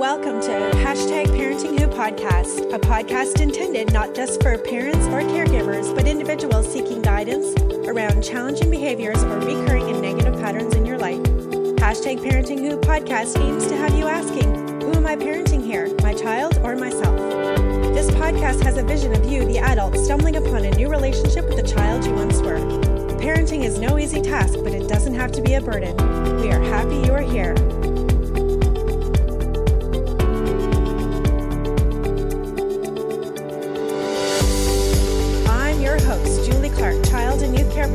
Welcome to Hashtag Parenting Who podcast, a podcast intended not just for parents or caregivers, but individuals seeking guidance around challenging behaviors or recurring and negative patterns in your life. Hashtag Parenting Who podcast aims to have you asking, Who am I parenting here, my child or myself? This podcast has a vision of you, the adult, stumbling upon a new relationship with the child you once were. Parenting is no easy task, but it doesn't have to be a burden. We are happy you are here.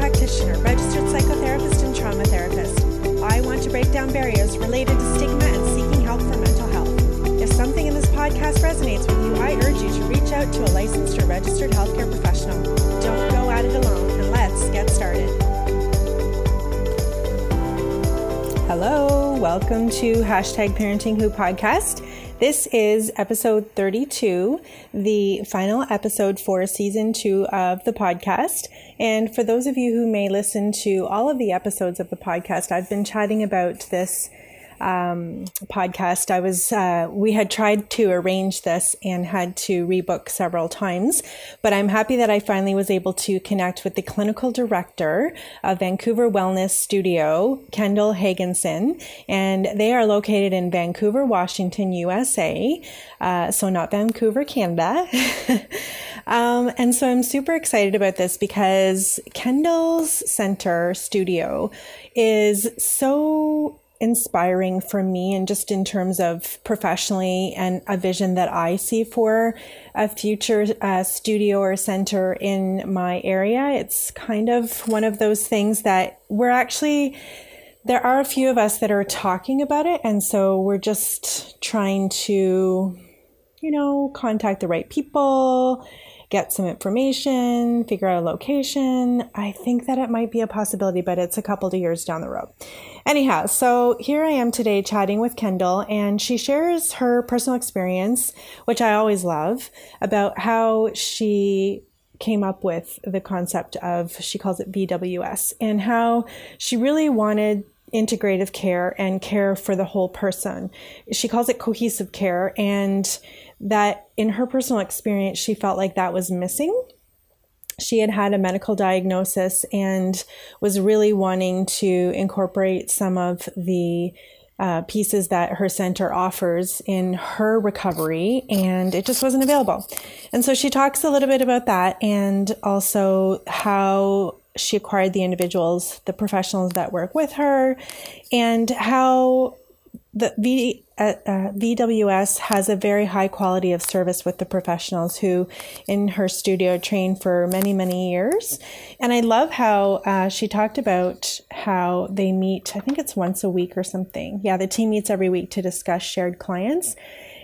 Practitioner, registered psychotherapist, and trauma therapist. I want to break down barriers related to stigma and seeking help for mental health. If something in this podcast resonates with you, I urge you to reach out to a licensed or registered healthcare professional. Don't go at it alone, and let's get started. Hello, welcome to Hashtag Parenting Who podcast. This is episode 32, the final episode for season two of the podcast. And for those of you who may listen to all of the episodes of the podcast, I've been chatting about this um, podcast. I was, uh, we had tried to arrange this and had to rebook several times, but I'm happy that I finally was able to connect with the clinical director of Vancouver Wellness Studio, Kendall Hagenson, and they are located in Vancouver, Washington, USA. Uh, so not Vancouver, Canada. um, and so I'm super excited about this because Kendall's center studio is so inspiring for me and just in terms of professionally and a vision that I see for a future uh, studio or center in my area. It's kind of one of those things that we're actually there are a few of us that are talking about it and so we're just trying to you know contact the right people get some information, figure out a location. I think that it might be a possibility, but it's a couple of years down the road. Anyhow, so here I am today chatting with Kendall, and she shares her personal experience, which I always love, about how she came up with the concept of, she calls it VWS, and how she really wanted integrative care and care for the whole person. She calls it cohesive care, and that in her personal experience, she felt like that was missing. She had had a medical diagnosis and was really wanting to incorporate some of the uh, pieces that her center offers in her recovery, and it just wasn't available. And so she talks a little bit about that and also how she acquired the individuals, the professionals that work with her, and how the v, uh, VWS has a very high quality of service with the professionals who, in her studio, train for many, many years. And I love how uh, she talked about how they meet, I think it's once a week or something. Yeah, the team meets every week to discuss shared clients.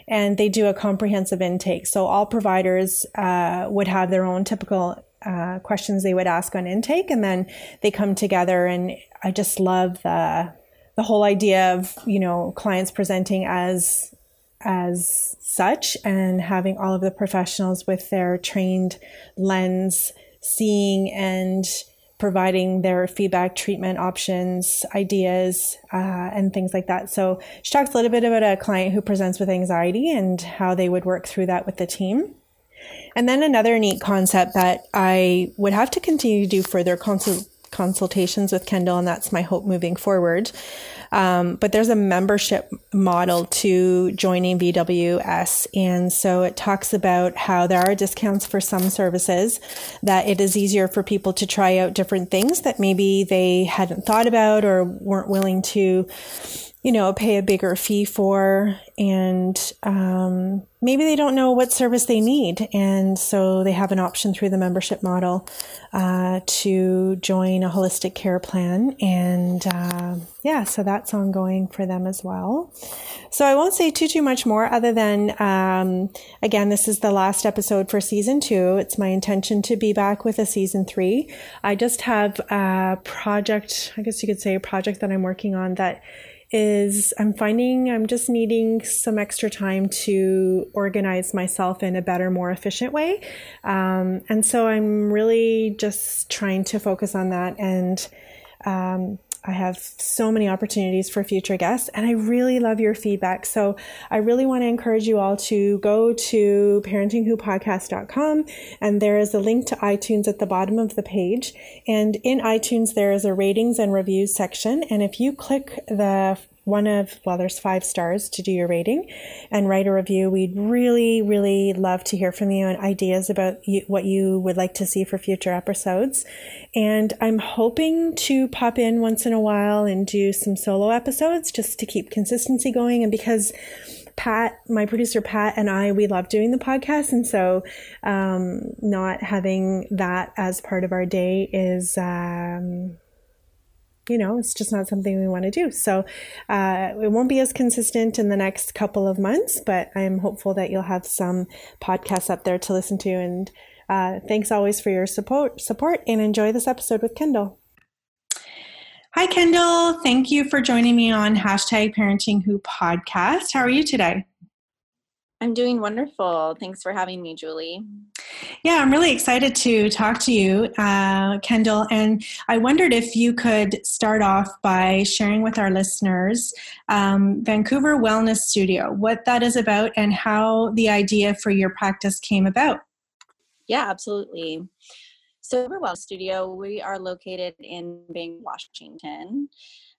And they do a comprehensive intake. So all providers uh, would have their own typical uh, questions they would ask on intake, and then they come together. And I just love the the whole idea of you know clients presenting as as such and having all of the professionals with their trained lens seeing and providing their feedback treatment options ideas uh, and things like that. So she talks a little bit about a client who presents with anxiety and how they would work through that with the team. And then another neat concept that i would have to continue to do further consult consultations with Kendall, and that's my hope moving forward. Um, but there's a membership model to joining VWS. And so it talks about how there are discounts for some services, that it is easier for people to try out different things that maybe they hadn't thought about or weren't willing to you know, pay a bigger fee for, and um, maybe they don't know what service they need, and so they have an option through the membership model uh, to join a holistic care plan, and uh, yeah, so that's ongoing for them as well. So I won't say too too much more, other than um, again, this is the last episode for season two. It's my intention to be back with a season three. I just have a project, I guess you could say, a project that I'm working on that is I'm finding I'm just needing some extra time to organize myself in a better, more efficient way. Um, and so I'm really just trying to focus on that and um, I have so many opportunities for future guests and I really love your feedback. So I really want to encourage you all to go to parentingwhopodcast.com and there is a link to iTunes at the bottom of the page. And in iTunes, there is a ratings and reviews section. And if you click the one of, well, there's five stars to do your rating and write a review. We'd really, really love to hear from you and ideas about you, what you would like to see for future episodes. And I'm hoping to pop in once in a while and do some solo episodes just to keep consistency going. And because Pat, my producer Pat, and I, we love doing the podcast. And so, um, not having that as part of our day is, um, you know, it's just not something we want to do. So uh, it won't be as consistent in the next couple of months, but I'm hopeful that you'll have some podcasts up there to listen to. And uh, thanks always for your support, support, and enjoy this episode with Kendall. Hi, Kendall. Thank you for joining me on hashtag Parenting Who podcast. How are you today? I'm doing wonderful. Thanks for having me, Julie. Yeah, I'm really excited to talk to you, uh, Kendall. And I wondered if you could start off by sharing with our listeners um, Vancouver Wellness Studio, what that is about, and how the idea for your practice came about. Yeah, absolutely. So, Vancouver Wellness Studio, we are located in Bing, Washington.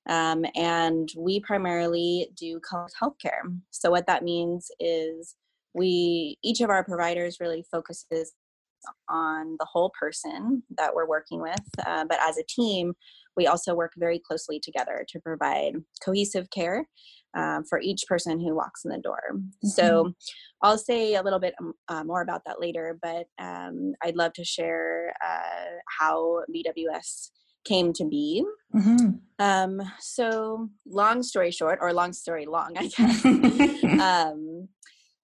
Um, and we primarily do healthcare. So what that means is we each of our providers really focuses on the whole person that we're working with, uh, but as a team, we also work very closely together to provide cohesive care um, for each person who walks in the door. Mm-hmm. So I'll say a little bit um, uh, more about that later, but um, I'd love to share uh, how VWS came to be. Mm-hmm. Um, so, long story short, or long story long, I guess, um,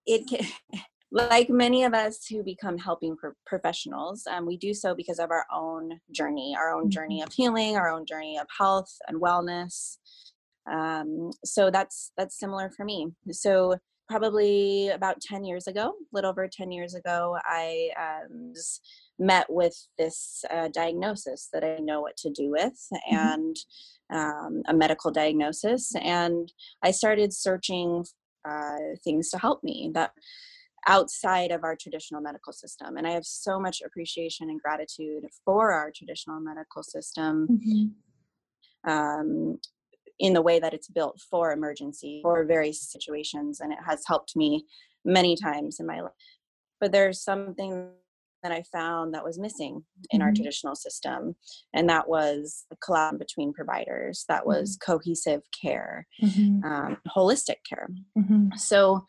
it can, like many of us who become helping pro- professionals, um, we do so because of our own journey, our own journey mm-hmm. of healing, our own journey of health and wellness. Um, so that's that's similar for me. So probably about 10 years ago, a little over 10 years ago, I um, was met with this uh, diagnosis that I know what to do with mm-hmm. and um, a medical diagnosis. And I started searching uh, things to help me that outside of our traditional medical system. And I have so much appreciation and gratitude for our traditional medical system. Mm-hmm. Um, in the way that it's built for emergency for various situations and it has helped me many times in my life but there's something that I found that was missing in mm-hmm. our traditional system, and that was a collab between providers. That was mm-hmm. cohesive care, mm-hmm. um, holistic care. Mm-hmm. So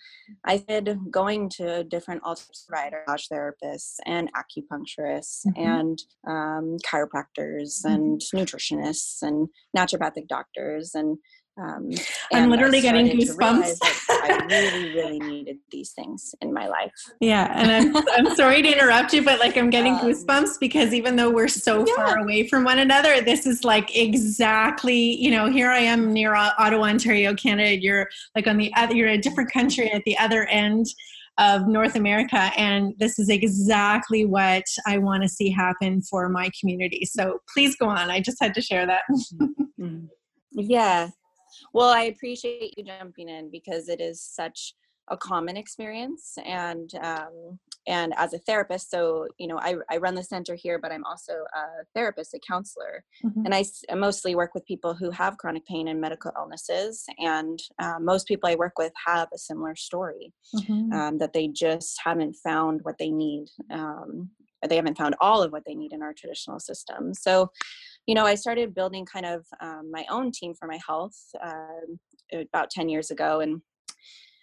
I started going to different alternative providers, massage therapists, and acupuncturists, mm-hmm. and um, chiropractors, mm-hmm. and nutritionists, and naturopathic doctors, and um, I'm literally getting goosebumps. I really, really needed these things in my life. Yeah, and I'm I'm sorry to interrupt you, but like I'm getting um, goosebumps because even though we're so yeah. far away from one another, this is like exactly you know here I am near Ottawa, Ontario, Canada. You're like on the other, you're in a different country at the other end of North America. And this is exactly what I want to see happen for my community. So please go on. I just had to share that. Mm-hmm. yeah. Well, I appreciate you jumping in because it is such a common experience and um, and as a therapist so you know I, I run the center here but i'm also a therapist a counselor mm-hmm. and I, I, mostly work with people who have chronic pain and medical illnesses and uh, most people i work with have a similar story mm-hmm. um, that they just haven't found what they need um, they haven't found all of what they need in our traditional system so you know, I started building kind of um, my own team for my health uh, about 10 years ago. And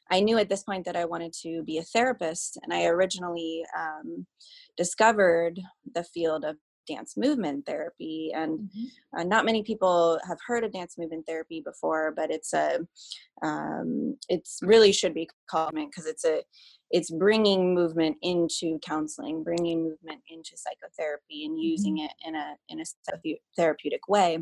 I knew at this point that I wanted to be a therapist. And I originally um, discovered the field of dance movement therapy and mm-hmm. uh, not many people have heard of dance movement therapy before but it's a um, it's really should be called because it's a it's bringing movement into counseling bringing movement into psychotherapy and using mm-hmm. it in a in a therapeutic way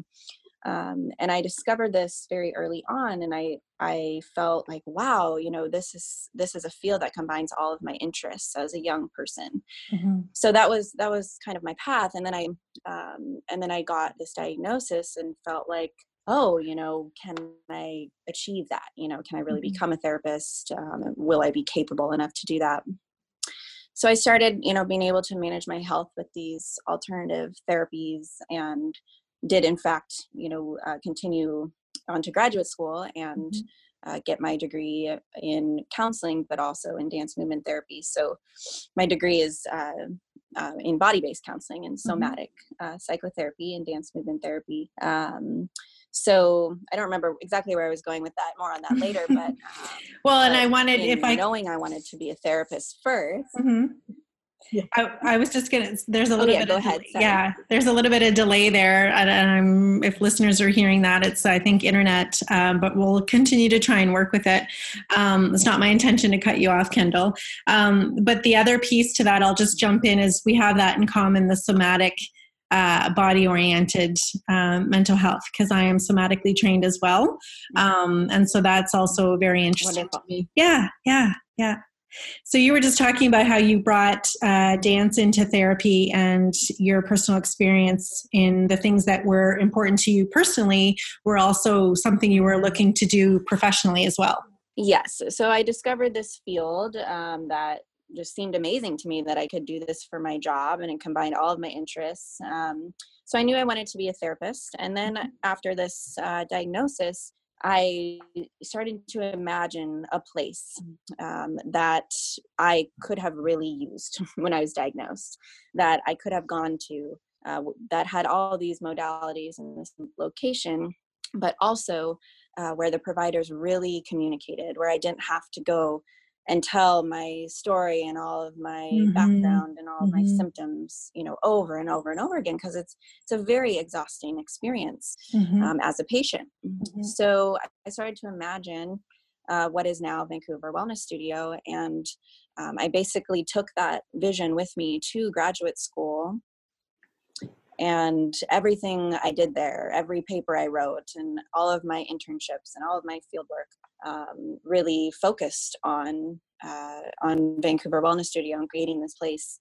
um, and i discovered this very early on and i i felt like wow you know this is this is a field that combines all of my interests as a young person mm-hmm. so that was that was kind of my path and then i um, and then i got this diagnosis and felt like oh, you know, can I achieve that? You know, can I really mm-hmm. become a therapist? Um, will I be capable enough to do that? So I started, you know, being able to manage my health with these alternative therapies and did, in fact, you know, uh, continue on to graduate school and mm-hmm. uh, get my degree in counseling, but also in dance movement therapy. So my degree is uh, uh, in body based counseling and mm-hmm. somatic mm-hmm. psychotherapy and dance movement therapy. Um, so I don't remember exactly where I was going with that. More on that later. But well, and I wanted if I knowing I wanted to be a therapist 1st mm-hmm. I, I, was just gonna. There's a oh, little oh, yeah, bit. Go of ahead. Yeah, there's a little bit of delay there, and, and if listeners are hearing that, it's I think internet, um, but we'll continue to try and work with it. Um, it's not my intention to cut you off, Kendall. Um, but the other piece to that, I'll just jump in, is we have that in common: the somatic uh, body oriented um, mental health because I am somatically trained as well. Um, and so that's also very interesting Wonderful. to me. Yeah, yeah, yeah. So you were just talking about how you brought uh, dance into therapy and your personal experience in the things that were important to you personally were also something you were looking to do professionally as well. Yes. So I discovered this field um, that just seemed amazing to me that I could do this for my job and it combined all of my interests. Um, so I knew I wanted to be a therapist. And then mm-hmm. after this uh, diagnosis, I started to imagine a place um, that I could have really used when I was diagnosed, that I could have gone to, uh, that had all these modalities in this location, but also uh, where the providers really communicated, where I didn't have to go and tell my story and all of my mm-hmm. background and all of mm-hmm. my symptoms you know over and over and over again because it's it's a very exhausting experience mm-hmm. um, as a patient mm-hmm. so i started to imagine uh, what is now vancouver wellness studio and um, i basically took that vision with me to graduate school and everything I did there, every paper I wrote, and all of my internships and all of my fieldwork um, really focused on uh, on Vancouver Wellness Studio and creating this place.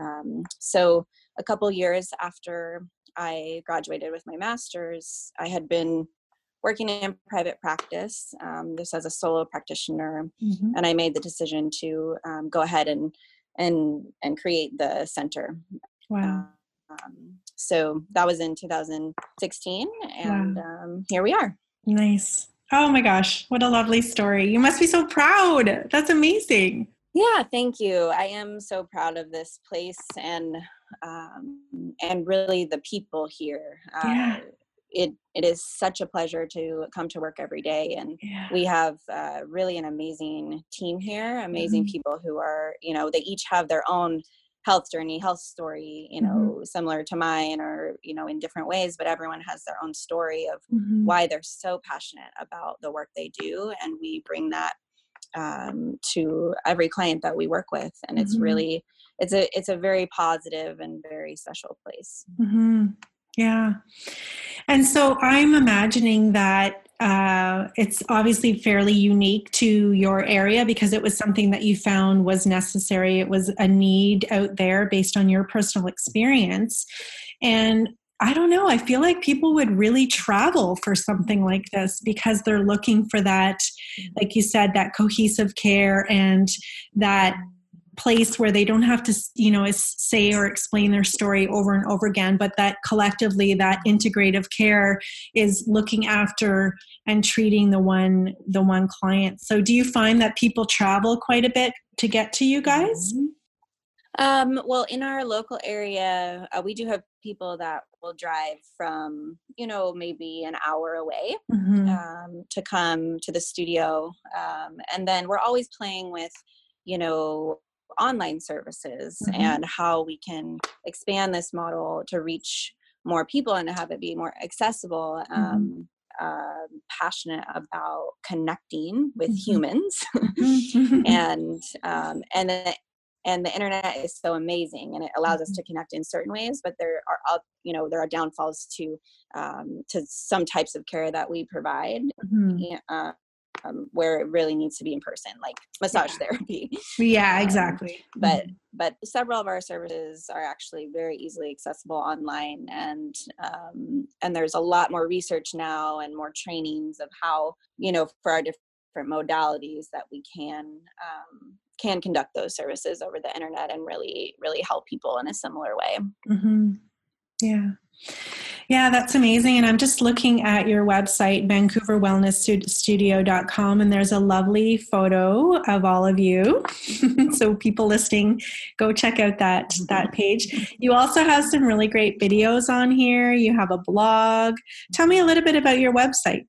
Um, so a couple years after I graduated with my master's, I had been working in private practice, um, this as a solo practitioner, mm-hmm. and I made the decision to um, go ahead and and and create the center. Wow. Um, so that was in 2016, and wow. Um, here we are. Nice. Oh my gosh, what a lovely story. You must be so proud. That's amazing. Yeah, thank you. I am so proud of this place and um, and really the people here. Uh, yeah. It it is such a pleasure to come to work every day, and yeah. we have uh, really an amazing team here. Amazing mm-hmm. people who are, you know, they each have their own health journey health story you mm-hmm. know mm-hmm. similar to mine or you know in different ways but everyone has their own story of mm-hmm. why they're so passionate about the work they do and we bring that um, to every client that we work with and it's mm-hmm. really it's a it's a very positive and very special place mm-hmm. yeah and so i'm imagining that uh, it's obviously fairly unique to your area because it was something that you found was necessary. It was a need out there based on your personal experience. And I don't know, I feel like people would really travel for something like this because they're looking for that, like you said, that cohesive care and that place where they don't have to you know say or explain their story over and over again but that collectively that integrative care is looking after and treating the one the one client so do you find that people travel quite a bit to get to you guys mm-hmm. um, well in our local area uh, we do have people that will drive from you know maybe an hour away mm-hmm. um, to come to the studio um, and then we're always playing with you know online services mm-hmm. and how we can expand this model to reach more people and to have it be more accessible mm-hmm. um, uh, passionate about connecting with mm-hmm. humans mm-hmm. and um, and the, and the internet is so amazing and it allows us mm-hmm. to connect in certain ways but there are you know there are downfalls to um, to some types of care that we provide mm-hmm. Um, where it really needs to be in person, like massage yeah. therapy. Yeah, um, exactly. Um, but mm-hmm. but several of our services are actually very easily accessible online, and um, and there's a lot more research now and more trainings of how you know for our different modalities that we can um, can conduct those services over the internet and really really help people in a similar way. Mm-hmm. Yeah. Yeah, that's amazing. And I'm just looking at your website, vancouverwellnessstudio.com, and there's a lovely photo of all of you. so people listening, go check out that that page. You also have some really great videos on here. You have a blog. Tell me a little bit about your website.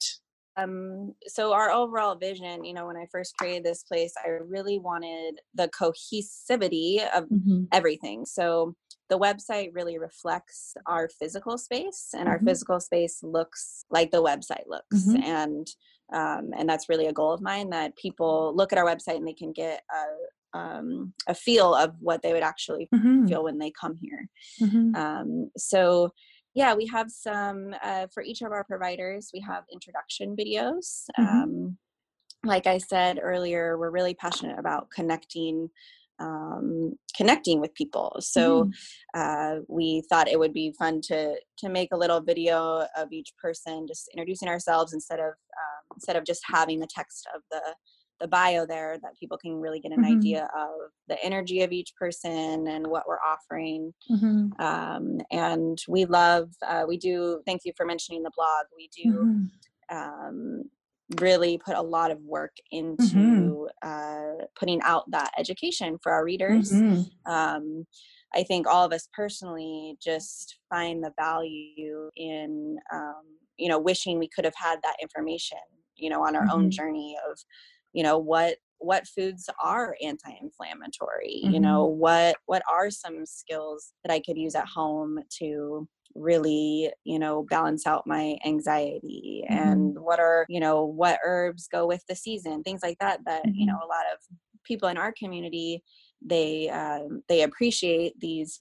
Um, so our overall vision, you know, when I first created this place, I really wanted the cohesivity of mm-hmm. everything. So the website really reflects our physical space and mm-hmm. our physical space looks like the website looks mm-hmm. and um, and that's really a goal of mine that people look at our website and they can get a, um, a feel of what they would actually mm-hmm. feel when they come here mm-hmm. um, so yeah we have some uh, for each of our providers we have introduction videos mm-hmm. um, like i said earlier we're really passionate about connecting um, connecting with people. So mm. uh, we thought it would be fun to to make a little video of each person, just introducing ourselves instead of um, instead of just having the text of the the bio there that people can really get an mm-hmm. idea of the energy of each person and what we're offering mm-hmm. um, and we love uh, we do thank you for mentioning the blog we do mm-hmm. um, really put a lot of work mm-hmm. into uh, putting out that education for our readers. Mm-hmm. Um, I think all of us personally just find the value in, um, you know, wishing we could have had that information, you know, on our mm-hmm. own journey of, you know, what what foods are anti-inflammatory you know mm-hmm. what what are some skills that i could use at home to really you know balance out my anxiety mm-hmm. and what are you know what herbs go with the season things like that that mm-hmm. you know a lot of people in our community they um, they appreciate these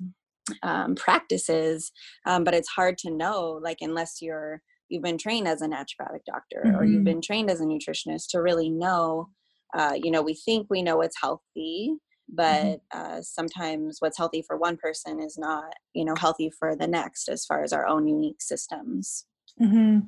um, practices um, but it's hard to know like unless you're you've been trained as a naturopathic doctor mm-hmm. or you've mm-hmm. been trained as a nutritionist to really know uh, you know we think we know what's healthy Mm-hmm. but uh, sometimes what's healthy for one person is not you know healthy for the next as far as our own unique systems mm-hmm.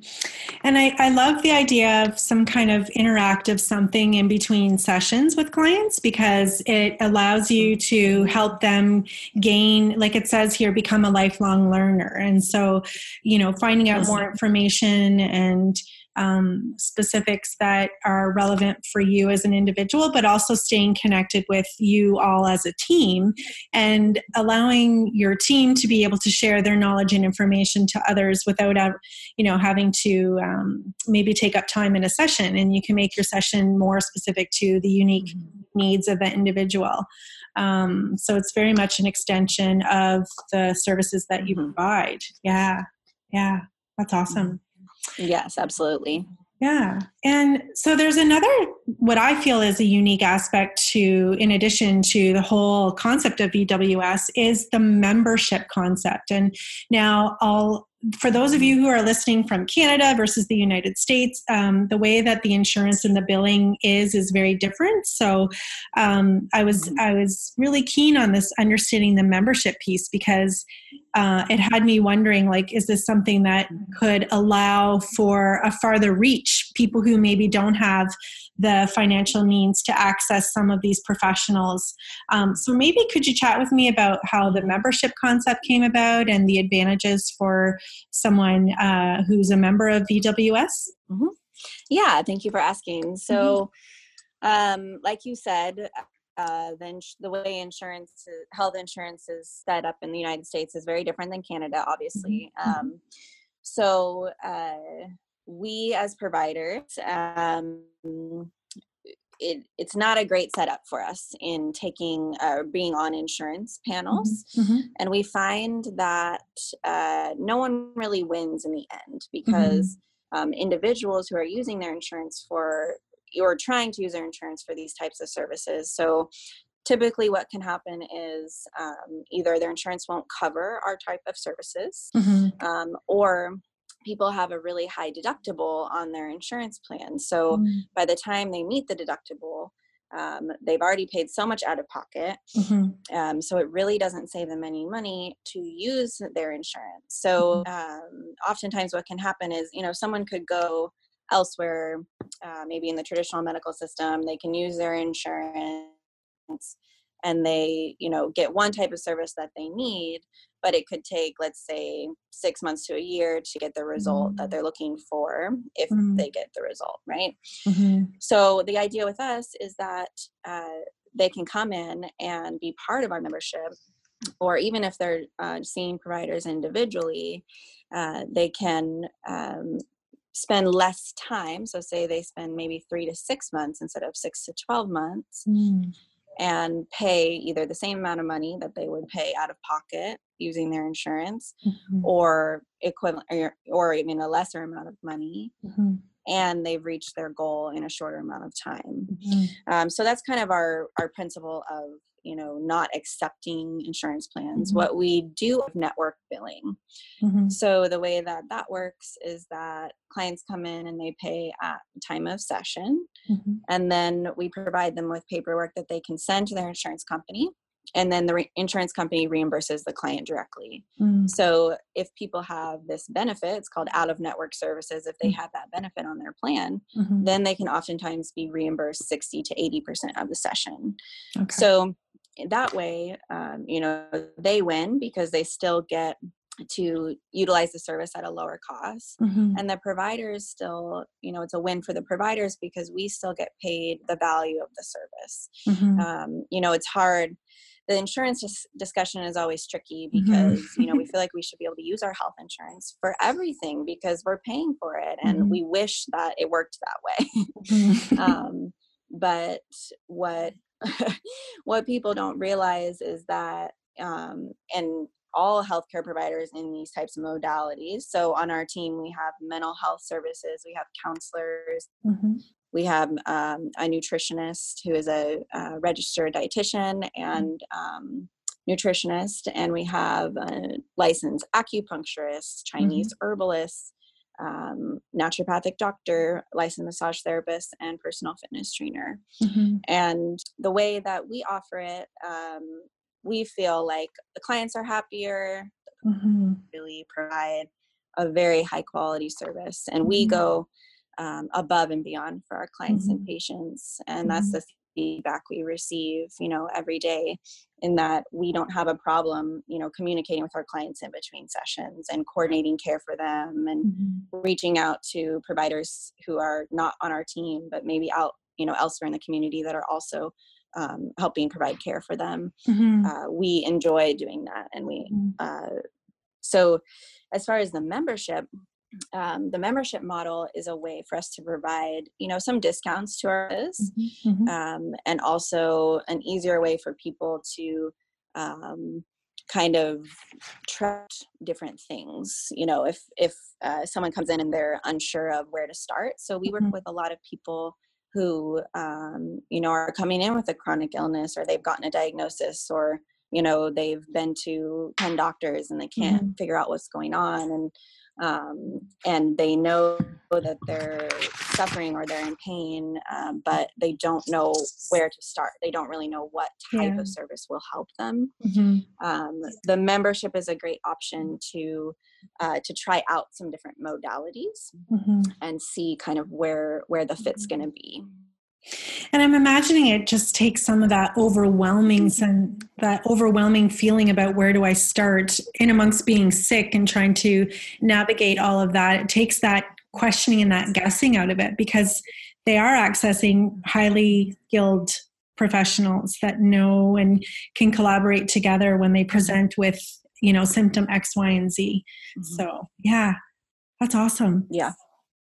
and I, I love the idea of some kind of interactive something in between sessions with clients because it allows you to help them gain like it says here become a lifelong learner and so you know finding out more information and um, specifics that are relevant for you as an individual, but also staying connected with you all as a team and allowing your team to be able to share their knowledge and information to others without, you know, having to um, maybe take up time in a session. And you can make your session more specific to the unique mm-hmm. needs of the individual. Um, so it's very much an extension of the services that you mm-hmm. provide. Yeah, yeah, that's awesome. Yes, absolutely. Yeah. And so there's another, what I feel is a unique aspect to, in addition to the whole concept of VWS, is the membership concept. And now I'll for those of you who are listening from Canada versus the United States, um, the way that the insurance and the billing is is very different. So um, I was. I was really keen on this understanding the membership piece because uh, it had me wondering like is this something that could allow for a farther reach people who maybe don't have the financial means to access some of these professionals. Um, so maybe could you chat with me about how the membership concept came about and the advantages for someone uh, who's a member of VWS? Mm-hmm. Yeah, thank you for asking. So, mm-hmm. um, like you said, uh, then the way insurance, health insurance is set up in the United States is very different than Canada, obviously. Mm-hmm. mm-hmm. Um, so, uh, we as providers um, it, it's not a great setup for us in taking uh, being on insurance panels mm-hmm. mm-hmm. and we find that uh, no one really wins in the end because mm-hmm. um, individuals who are using their insurance for or trying to use their insurance for these types of services so typically what can happen is um, either their insurance won't cover our type of services mm-hmm. um, or people have a really high deductible on their insurance plan. So mm. by the time they meet the deductible, um, they've already paid so much out of pocket. Mm-hmm. Um, so it really doesn't save them any money to use their insurance. So mm-hmm. um, oftentimes, what can happen is, you know, someone could go elsewhere, uh, maybe in the traditional medical system, they can use their insurance and they you know get one type of service that they need but it could take let's say six months to a year to get the result mm-hmm. that they're looking for if mm-hmm. they get the result right mm-hmm. so the idea with us is that uh, they can come in and be part of our membership or even if they're uh, seeing providers individually uh, they can um, spend less time so say they spend maybe three to six months instead of six to 12 months mm and pay either the same amount of money that they would pay out of pocket using their insurance mm-hmm. or equivalent or, or, even a lesser amount of money mm-hmm. and they've reached their goal in a shorter amount of time mm-hmm. um, so that's kind of our our principle of you know not accepting insurance plans mm-hmm. what we do of network billing mm-hmm. so the way that that works is that clients come in and they pay at time of session mm-hmm. and then we provide them with paperwork that they can send to their insurance company and then the re- insurance company reimburses the client directly. Mm. So if people have this benefit, it's called out of network services. If they mm. have that benefit on their plan, mm-hmm. then they can oftentimes be reimbursed 60 to 80% of the session. Okay. So that way, um, you know, they win because they still get to utilize the service at a lower cost mm-hmm. and the providers still you know it's a win for the providers because we still get paid the value of the service mm-hmm. um, you know it's hard the insurance dis- discussion is always tricky mm-hmm. because mm-hmm. you know we feel like we should be able to use our health insurance for everything because we're paying for it and mm-hmm. we wish that it worked that way mm-hmm. um, but what what people don't realize is that um, and all healthcare providers in these types of modalities. So on our team, we have mental health services, we have counselors, mm-hmm. we have um, a nutritionist who is a, a registered dietitian mm-hmm. and um, nutritionist, and we have a licensed acupuncturist, Chinese mm-hmm. herbalist, um, naturopathic doctor, licensed massage therapist, and personal fitness trainer. Mm-hmm. And the way that we offer it, um, we feel like the clients are happier, mm-hmm. really provide a very high quality service, and mm-hmm. we go um, above and beyond for our clients and mm-hmm. patients. And that's mm-hmm. the feedback we receive you know every day in that we don't have a problem you know communicating with our clients in between sessions and coordinating care for them and mm-hmm. reaching out to providers who are not on our team but maybe out you know elsewhere in the community that are also um, helping provide care for them mm-hmm. uh, we enjoy doing that and we mm-hmm. uh, so as far as the membership um, the membership model is a way for us to provide you know some discounts to our mm-hmm, mm-hmm. um, and also an easier way for people to um, kind of try different things you know if if uh, someone comes in and they're unsure of where to start so we work mm-hmm. with a lot of people who um, you know are coming in with a chronic illness or they've gotten a diagnosis or you know they've been to 10 doctors and they can't mm-hmm. figure out what's going on and um, and they know that they're suffering or they're in pain, um, but they don't know where to start. They don't really know what type yeah. of service will help them. Mm-hmm. Um, the membership is a great option to uh, to try out some different modalities mm-hmm. and see kind of where where the fit's going to be. And I'm imagining it just takes some of that overwhelming and that overwhelming feeling about where do I start in amongst being sick and trying to navigate all of that. It takes that questioning and that guessing out of it because they are accessing highly skilled professionals that know and can collaborate together when they present with, you know, symptom X, Y, and Z. Mm-hmm. So yeah, that's awesome. Yeah.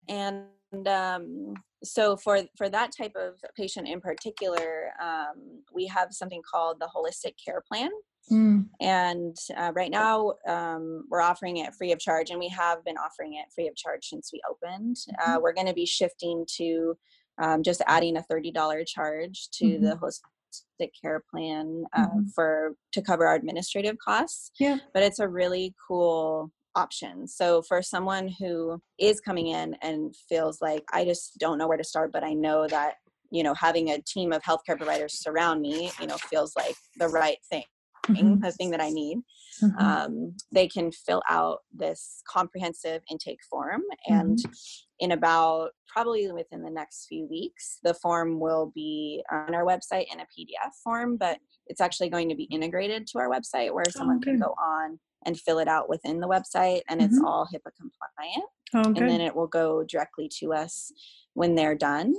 And um so for for that type of patient in particular um, we have something called the holistic care plan mm. and uh, right now um, we're offering it free of charge and we have been offering it free of charge since we opened uh, mm-hmm. uh, we're going to be shifting to um, just adding a $30 charge to mm-hmm. the holistic care plan uh, mm-hmm. for to cover our administrative costs yeah but it's a really cool options. So for someone who is coming in and feels like I just don't know where to start, but I know that you know having a team of healthcare providers surround me, you know, feels like the right thing, mm-hmm. the thing that I need. Mm-hmm. Um, they can fill out this comprehensive intake form and mm-hmm. in about probably within the next few weeks the form will be on our website in a pdf form but it's actually going to be integrated to our website where someone oh, can go on and fill it out within the website and it's mm-hmm. all HIPAA compliant. Oh, and then it will go directly to us when they're done.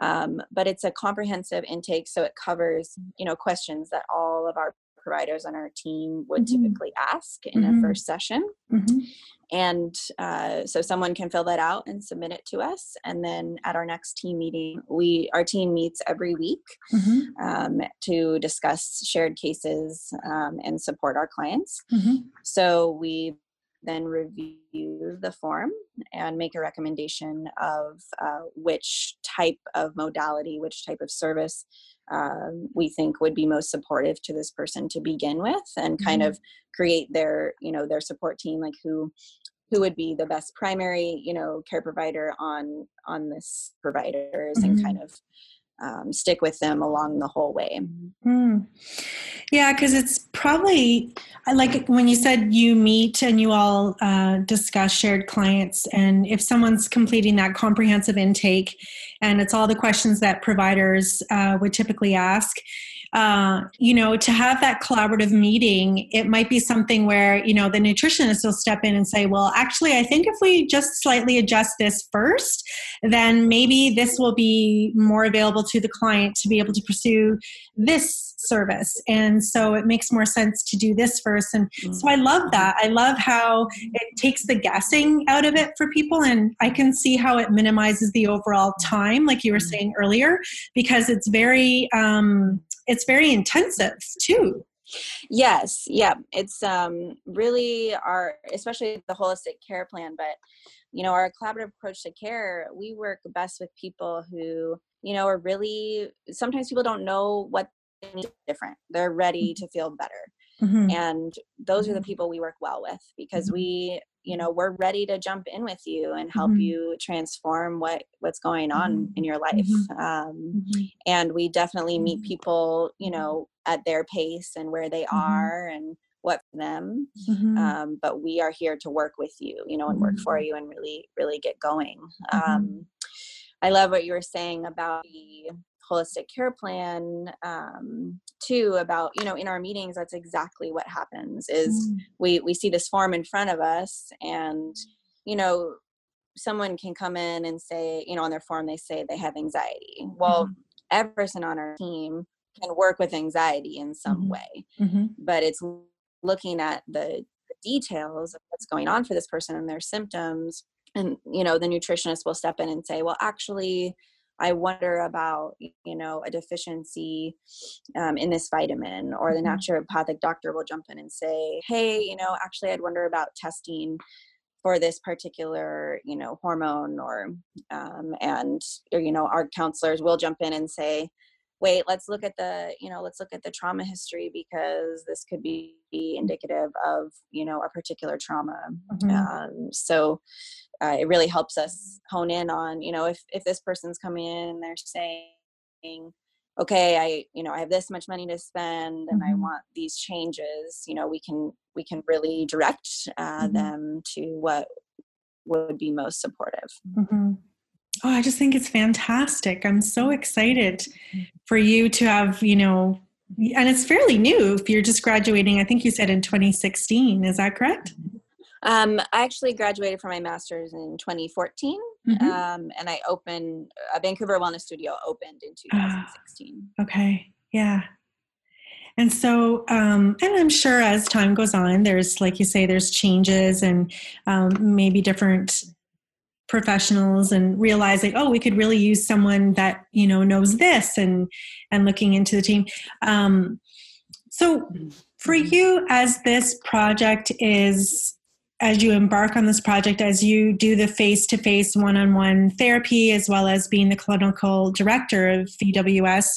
Um, but it's a comprehensive intake, so it covers you know questions that all of our providers on our team would mm-hmm. typically ask in mm-hmm. a first session. Mm-hmm. And uh, so someone can fill that out and submit it to us. And then at our next team meeting, we our team meets every week mm-hmm. um, to discuss shared cases um, and support our clients. Mm-hmm. So we then review the form and make a recommendation of uh, which type of modality, which type of service um, we think would be most supportive to this person to begin with and kind mm-hmm. of create their you know their support team like who who would be the best primary you know care provider on on this providers mm-hmm. and kind of um, stick with them along the whole way. Mm. Yeah, because it's probably I like when you said you meet and you all uh, discuss shared clients, and if someone's completing that comprehensive intake, and it's all the questions that providers uh, would typically ask, uh, you know, to have that collaborative meeting, it might be something where, you know, the nutritionist will step in and say, well, actually, I think if we just slightly adjust this first, then maybe this will be more available to the client to be able to pursue this service. And so it makes more sense to do this first. And so I love that. I love how it takes the guessing out of it for people. And I can see how it minimizes the overall time, like you were saying earlier, because it's very, um, it's very intensive too yes yeah it's um really our especially the holistic care plan but you know our collaborative approach to care we work best with people who you know are really sometimes people don't know what they need different they're ready mm-hmm. to feel better mm-hmm. and those are the mm-hmm. people we work well with because mm-hmm. we you know we're ready to jump in with you and help mm-hmm. you transform what what's going on mm-hmm. in your life mm-hmm. Um, mm-hmm. and we definitely meet people you know at their pace and where they are and what for them um, but we are here to work with you you know and work for you and really really get going um, i love what you were saying about the holistic care plan um, too about you know in our meetings that's exactly what happens is mm. we we see this form in front of us and you know someone can come in and say you know on their form they say they have anxiety well mm. every person on our team can work with anxiety in some mm-hmm. way mm-hmm. but it's looking at the details of what's going on for this person and their symptoms and you know the nutritionist will step in and say well actually I wonder about, you know, a deficiency um, in this vitamin, or the mm-hmm. naturopathic doctor will jump in and say, hey, you know, actually, I'd wonder about testing for this particular, you know, hormone, or, um, and, or, you know, our counselors will jump in and say, wait let's look at the you know let's look at the trauma history because this could be indicative of you know a particular trauma mm-hmm. um, so uh, it really helps us hone in on you know if if this person's coming in and they're saying okay i you know i have this much money to spend and mm-hmm. i want these changes you know we can we can really direct uh, mm-hmm. them to what would be most supportive mm-hmm. Oh i just think it's fantastic i'm so excited for you to have you know and it's fairly new if you're just graduating i think you said in 2016 is that correct um, I actually graduated from my master's in 2014, mm-hmm. um, and I opened a Vancouver Wellness Studio opened in 2016. Uh, okay, yeah. And so, um, and I'm sure as time goes on, there's, like you say, there's changes and um, maybe different professionals and realizing, oh, we could really use someone that you know knows this, and and looking into the team. Um, so, for mm-hmm. you, as this project is as you embark on this project, as you do the face to face one on one therapy, as well as being the clinical director of VWS,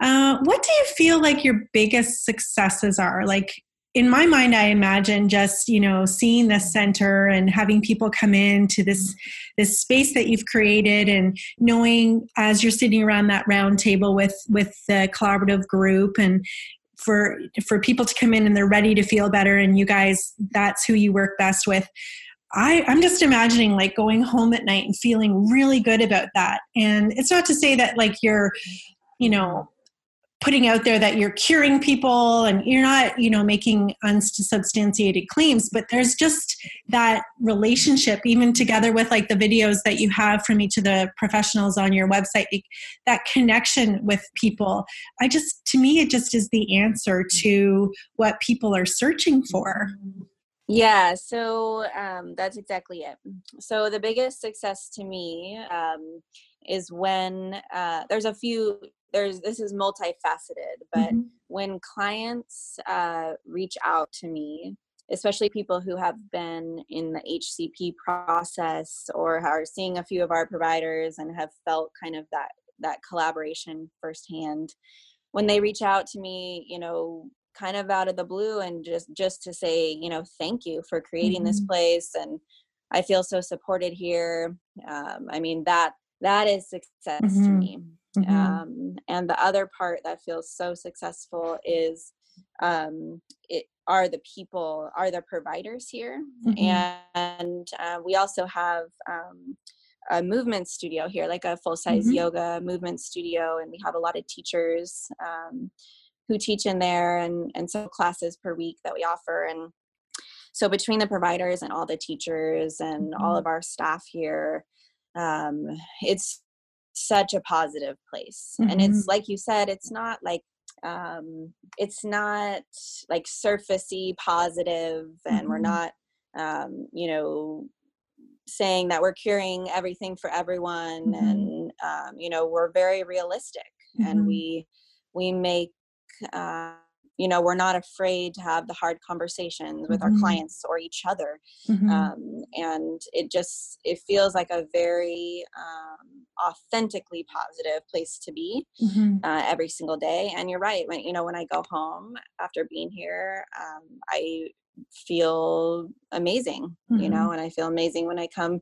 uh, what do you feel like your biggest successes are? Like, in my mind i imagine just you know seeing the center and having people come in to this this space that you've created and knowing as you're sitting around that round table with with the collaborative group and for for people to come in and they're ready to feel better and you guys that's who you work best with I, I'm just imagining like going home at night and feeling really good about that. And it's not to say that like you're, you know, putting out there that you're curing people and you're not you know making unsubstantiated claims but there's just that relationship even together with like the videos that you have from each of the professionals on your website that connection with people. I just to me it just is the answer to what people are searching for. Yeah so um, that's exactly it. So the biggest success to me um, is when uh, there's a few there's this is multifaceted but mm-hmm. when clients uh, reach out to me especially people who have been in the hcp process or are seeing a few of our providers and have felt kind of that that collaboration firsthand when they reach out to me you know kind of out of the blue and just just to say you know thank you for creating mm-hmm. this place and i feel so supported here um, i mean that that is success mm-hmm. to me Mm-hmm. Um, and the other part that feels so successful is um, it are the people, are the providers here. Mm-hmm. And uh, we also have um, a movement studio here, like a full size mm-hmm. yoga movement studio. And we have a lot of teachers um, who teach in there and, and some classes per week that we offer. And so between the providers and all the teachers and all mm-hmm. of our staff here, um, it's such a positive place mm-hmm. and it's mm-hmm. like you said it's not like um it's not like surfacey positive and mm-hmm. we're not um you know saying that we're curing everything for everyone mm-hmm. and um you know we're very realistic and mm-hmm. we we make uh you know we're not afraid to have the hard conversations with mm-hmm. our clients or each other mm-hmm. um, and it just it feels like a very um, authentically positive place to be mm-hmm. uh, every single day and you're right when you know when i go home after being here um, i feel amazing you know mm-hmm. and i feel amazing when i come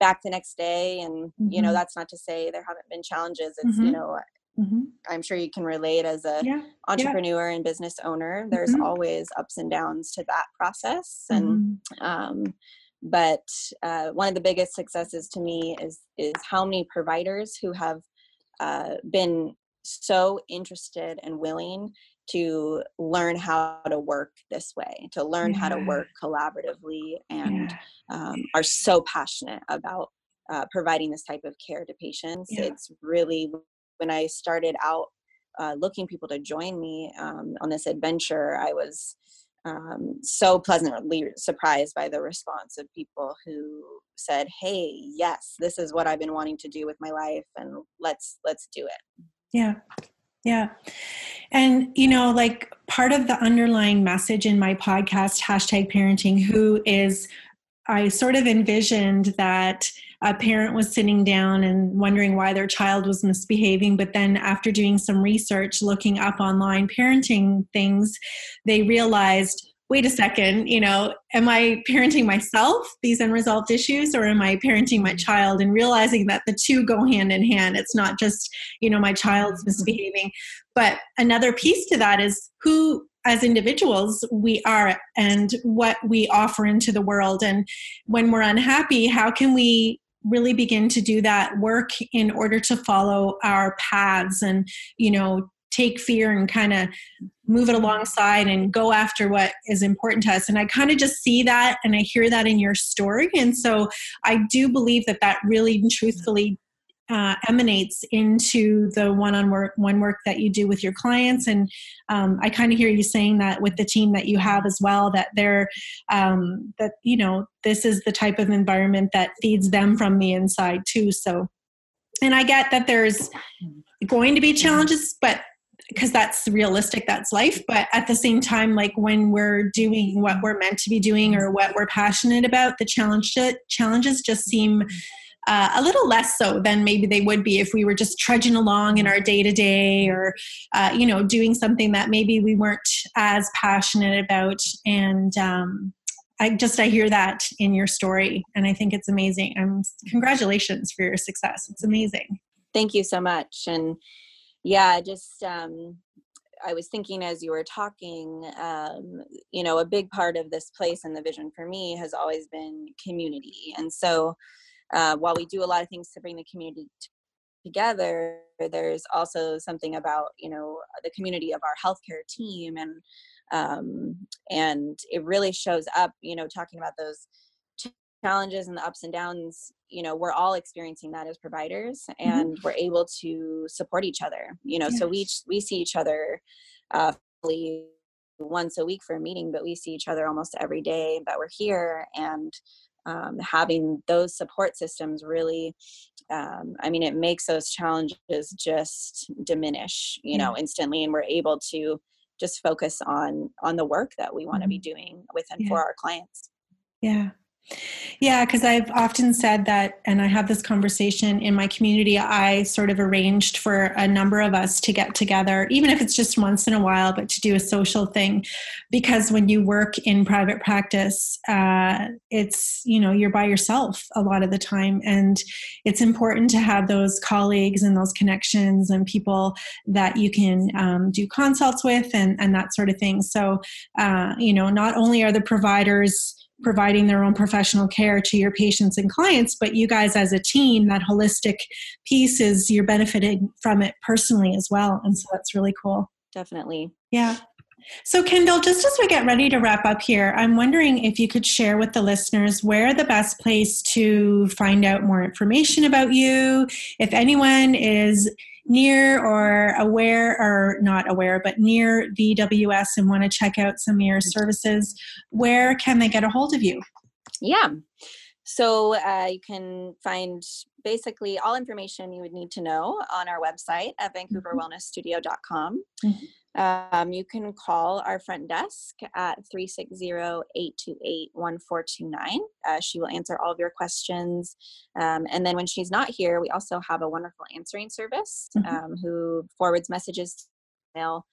back the next day and you know mm-hmm. that's not to say there haven't been challenges it's you mm-hmm. know Mm-hmm. I'm sure you can relate as a yeah. entrepreneur yeah. and business owner. There's mm-hmm. always ups and downs to that process, and mm-hmm. um, but uh, one of the biggest successes to me is is how many providers who have uh, been so interested and willing to learn how to work this way, to learn yeah. how to work collaboratively, and um, are so passionate about uh, providing this type of care to patients. Yeah. It's really when I started out uh, looking people to join me um, on this adventure, I was um, so pleasantly surprised by the response of people who said, "Hey, yes, this is what I've been wanting to do with my life, and let's let's do it." Yeah, yeah. And, you know, like part of the underlying message in my podcast, hashtag parenting, who is, I sort of envisioned that a parent was sitting down and wondering why their child was misbehaving. But then, after doing some research, looking up online parenting things, they realized wait a second, you know, am I parenting myself, these unresolved issues, or am I parenting my child? And realizing that the two go hand in hand. It's not just, you know, my child's misbehaving. But another piece to that is who as individuals we are and what we offer into the world and when we're unhappy how can we really begin to do that work in order to follow our paths and you know take fear and kind of move it alongside and go after what is important to us. And i kind of just see that and i hear that in your story. And so i do believe that that really and truthfully uh, emanates into the one-on-one work that you do with your clients. And um, i kind of hear you saying that with the team that you have as well that they're um, that you know this is the type of environment that feeds them from the inside too. So and i get that there's going to be challenges but because that's realistic that's life. But at the same time like when we're doing what we're meant to be doing or what we're passionate about the challenge challenges just seem uh, a little less so than maybe they would be if we were just trudging along in our day to day or, uh, you know, doing something that maybe we weren't as passionate about. And um, I just I hear that in your story, and I think it's amazing. And congratulations for your success. It's amazing. Thank you so much. And yeah, just um, I was thinking as you were talking, um, you know, a big part of this place and the vision for me has always been community. And so uh, while we do a lot of things to bring the community t- together, there's also something about, you know, the community of our healthcare team and um, and it really shows up, you know, talking about those challenges and the ups and downs you know we're all experiencing that as providers mm-hmm. and mm-hmm. we're able to support each other you know yes. so we we see each other uh once a week for a meeting but we see each other almost every day that we're here and um, having those support systems really um, i mean it makes those challenges just diminish you know instantly and we're able to just focus on on the work that we want to mm-hmm. be doing with and yeah. for our clients yeah yeah, because I've often said that, and I have this conversation in my community. I sort of arranged for a number of us to get together, even if it's just once in a while, but to do a social thing. Because when you work in private practice, uh, it's, you know, you're by yourself a lot of the time. And it's important to have those colleagues and those connections and people that you can um, do consults with and, and that sort of thing. So, uh, you know, not only are the providers, providing their own professional care to your patients and clients, but you guys as a team, that holistic piece is you're benefiting from it personally as well. And so that's really cool. Definitely. Yeah. So, Kendall, just as we get ready to wrap up here, I'm wondering if you could share with the listeners where the best place to find out more information about you. If anyone is near or aware or not aware but near VWS and want to check out some of your services where can they get a hold of you? Yeah. So uh, you can find basically all information you would need to know on our website at vancouverwellnessstudio.com mm-hmm. Um, you can call our front desk at 360-828-1429. Uh, she will answer all of your questions. Um, and then when she's not here, we also have a wonderful answering service mm-hmm. um, who forwards messages to mail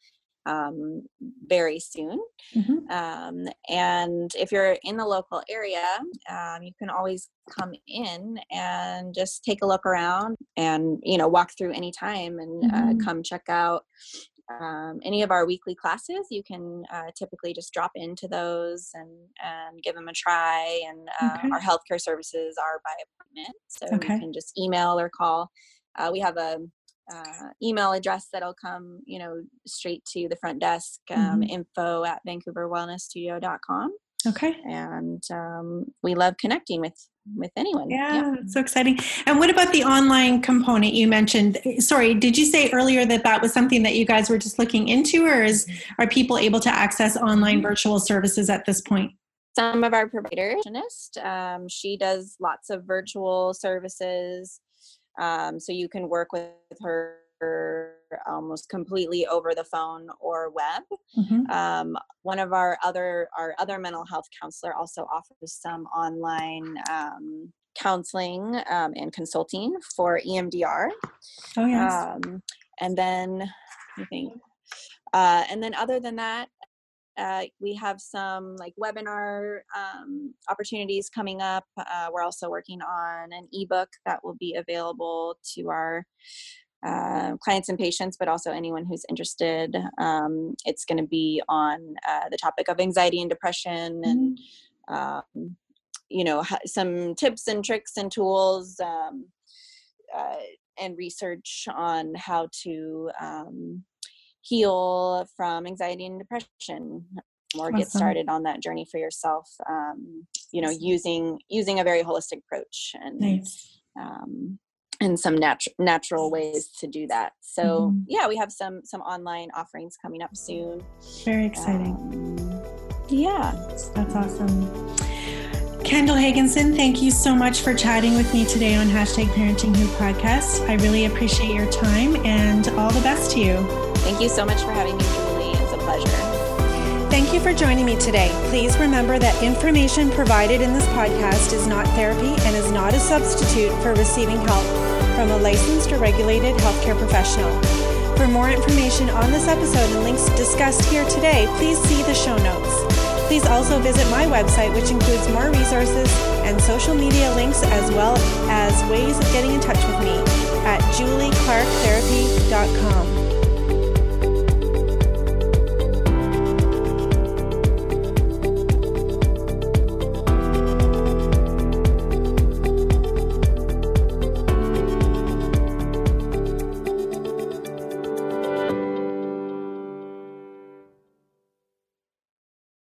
um, very soon. Mm-hmm. Um, and if you're in the local area, um, you can always come in and just take a look around and you know walk through anytime and uh, mm-hmm. uh, come check out um, any of our weekly classes, you can uh, typically just drop into those and, and give them a try. And uh, okay. our healthcare services are by appointment, so okay. you can just email or call. Uh, we have a uh, email address that'll come, you know, straight to the front desk, um, mm-hmm. info at vancouverwellnessstudio.com. Okay. And um, we love connecting with with anyone. Yeah, yeah, so exciting. And what about the online component you mentioned? Sorry, did you say earlier that that was something that you guys were just looking into, or is are people able to access online virtual services at this point? Some of our providers, um, she does lots of virtual services, um, so you can work with her almost completely over the phone or web. Mm-hmm. Um, one of our other our other mental health counselor also offers some online um, counseling um, and consulting for EMDR. Oh yes. Um, and then I think, uh, and then other than that, uh, we have some like webinar um, opportunities coming up. Uh, we're also working on an ebook that will be available to our uh, clients and patients, but also anyone who's interested. Um, it's going to be on uh, the topic of anxiety and depression and, mm-hmm. um, you know, some tips and tricks and tools um, uh, and research on how to um, heal from anxiety and depression or awesome. get started on that journey for yourself um, you know using using a very holistic approach and nice. um, and some natu- natural ways to do that. So mm-hmm. yeah, we have some some online offerings coming up soon. Very exciting. Um, yeah, that's awesome. Kendall Hagenson, thank you so much for chatting with me today on hashtag Parenting Who podcast. I really appreciate your time and all the best to you. Thank you so much for having me, Julie. It's a pleasure. Thank you for joining me today. Please remember that information provided in this podcast is not therapy and is not a substitute for receiving help from a licensed or regulated healthcare professional. For more information on this episode and links discussed here today, please see the show notes. Please also visit my website, which includes more resources and social media links, as well as ways of getting in touch with me at julieclarktherapy.com.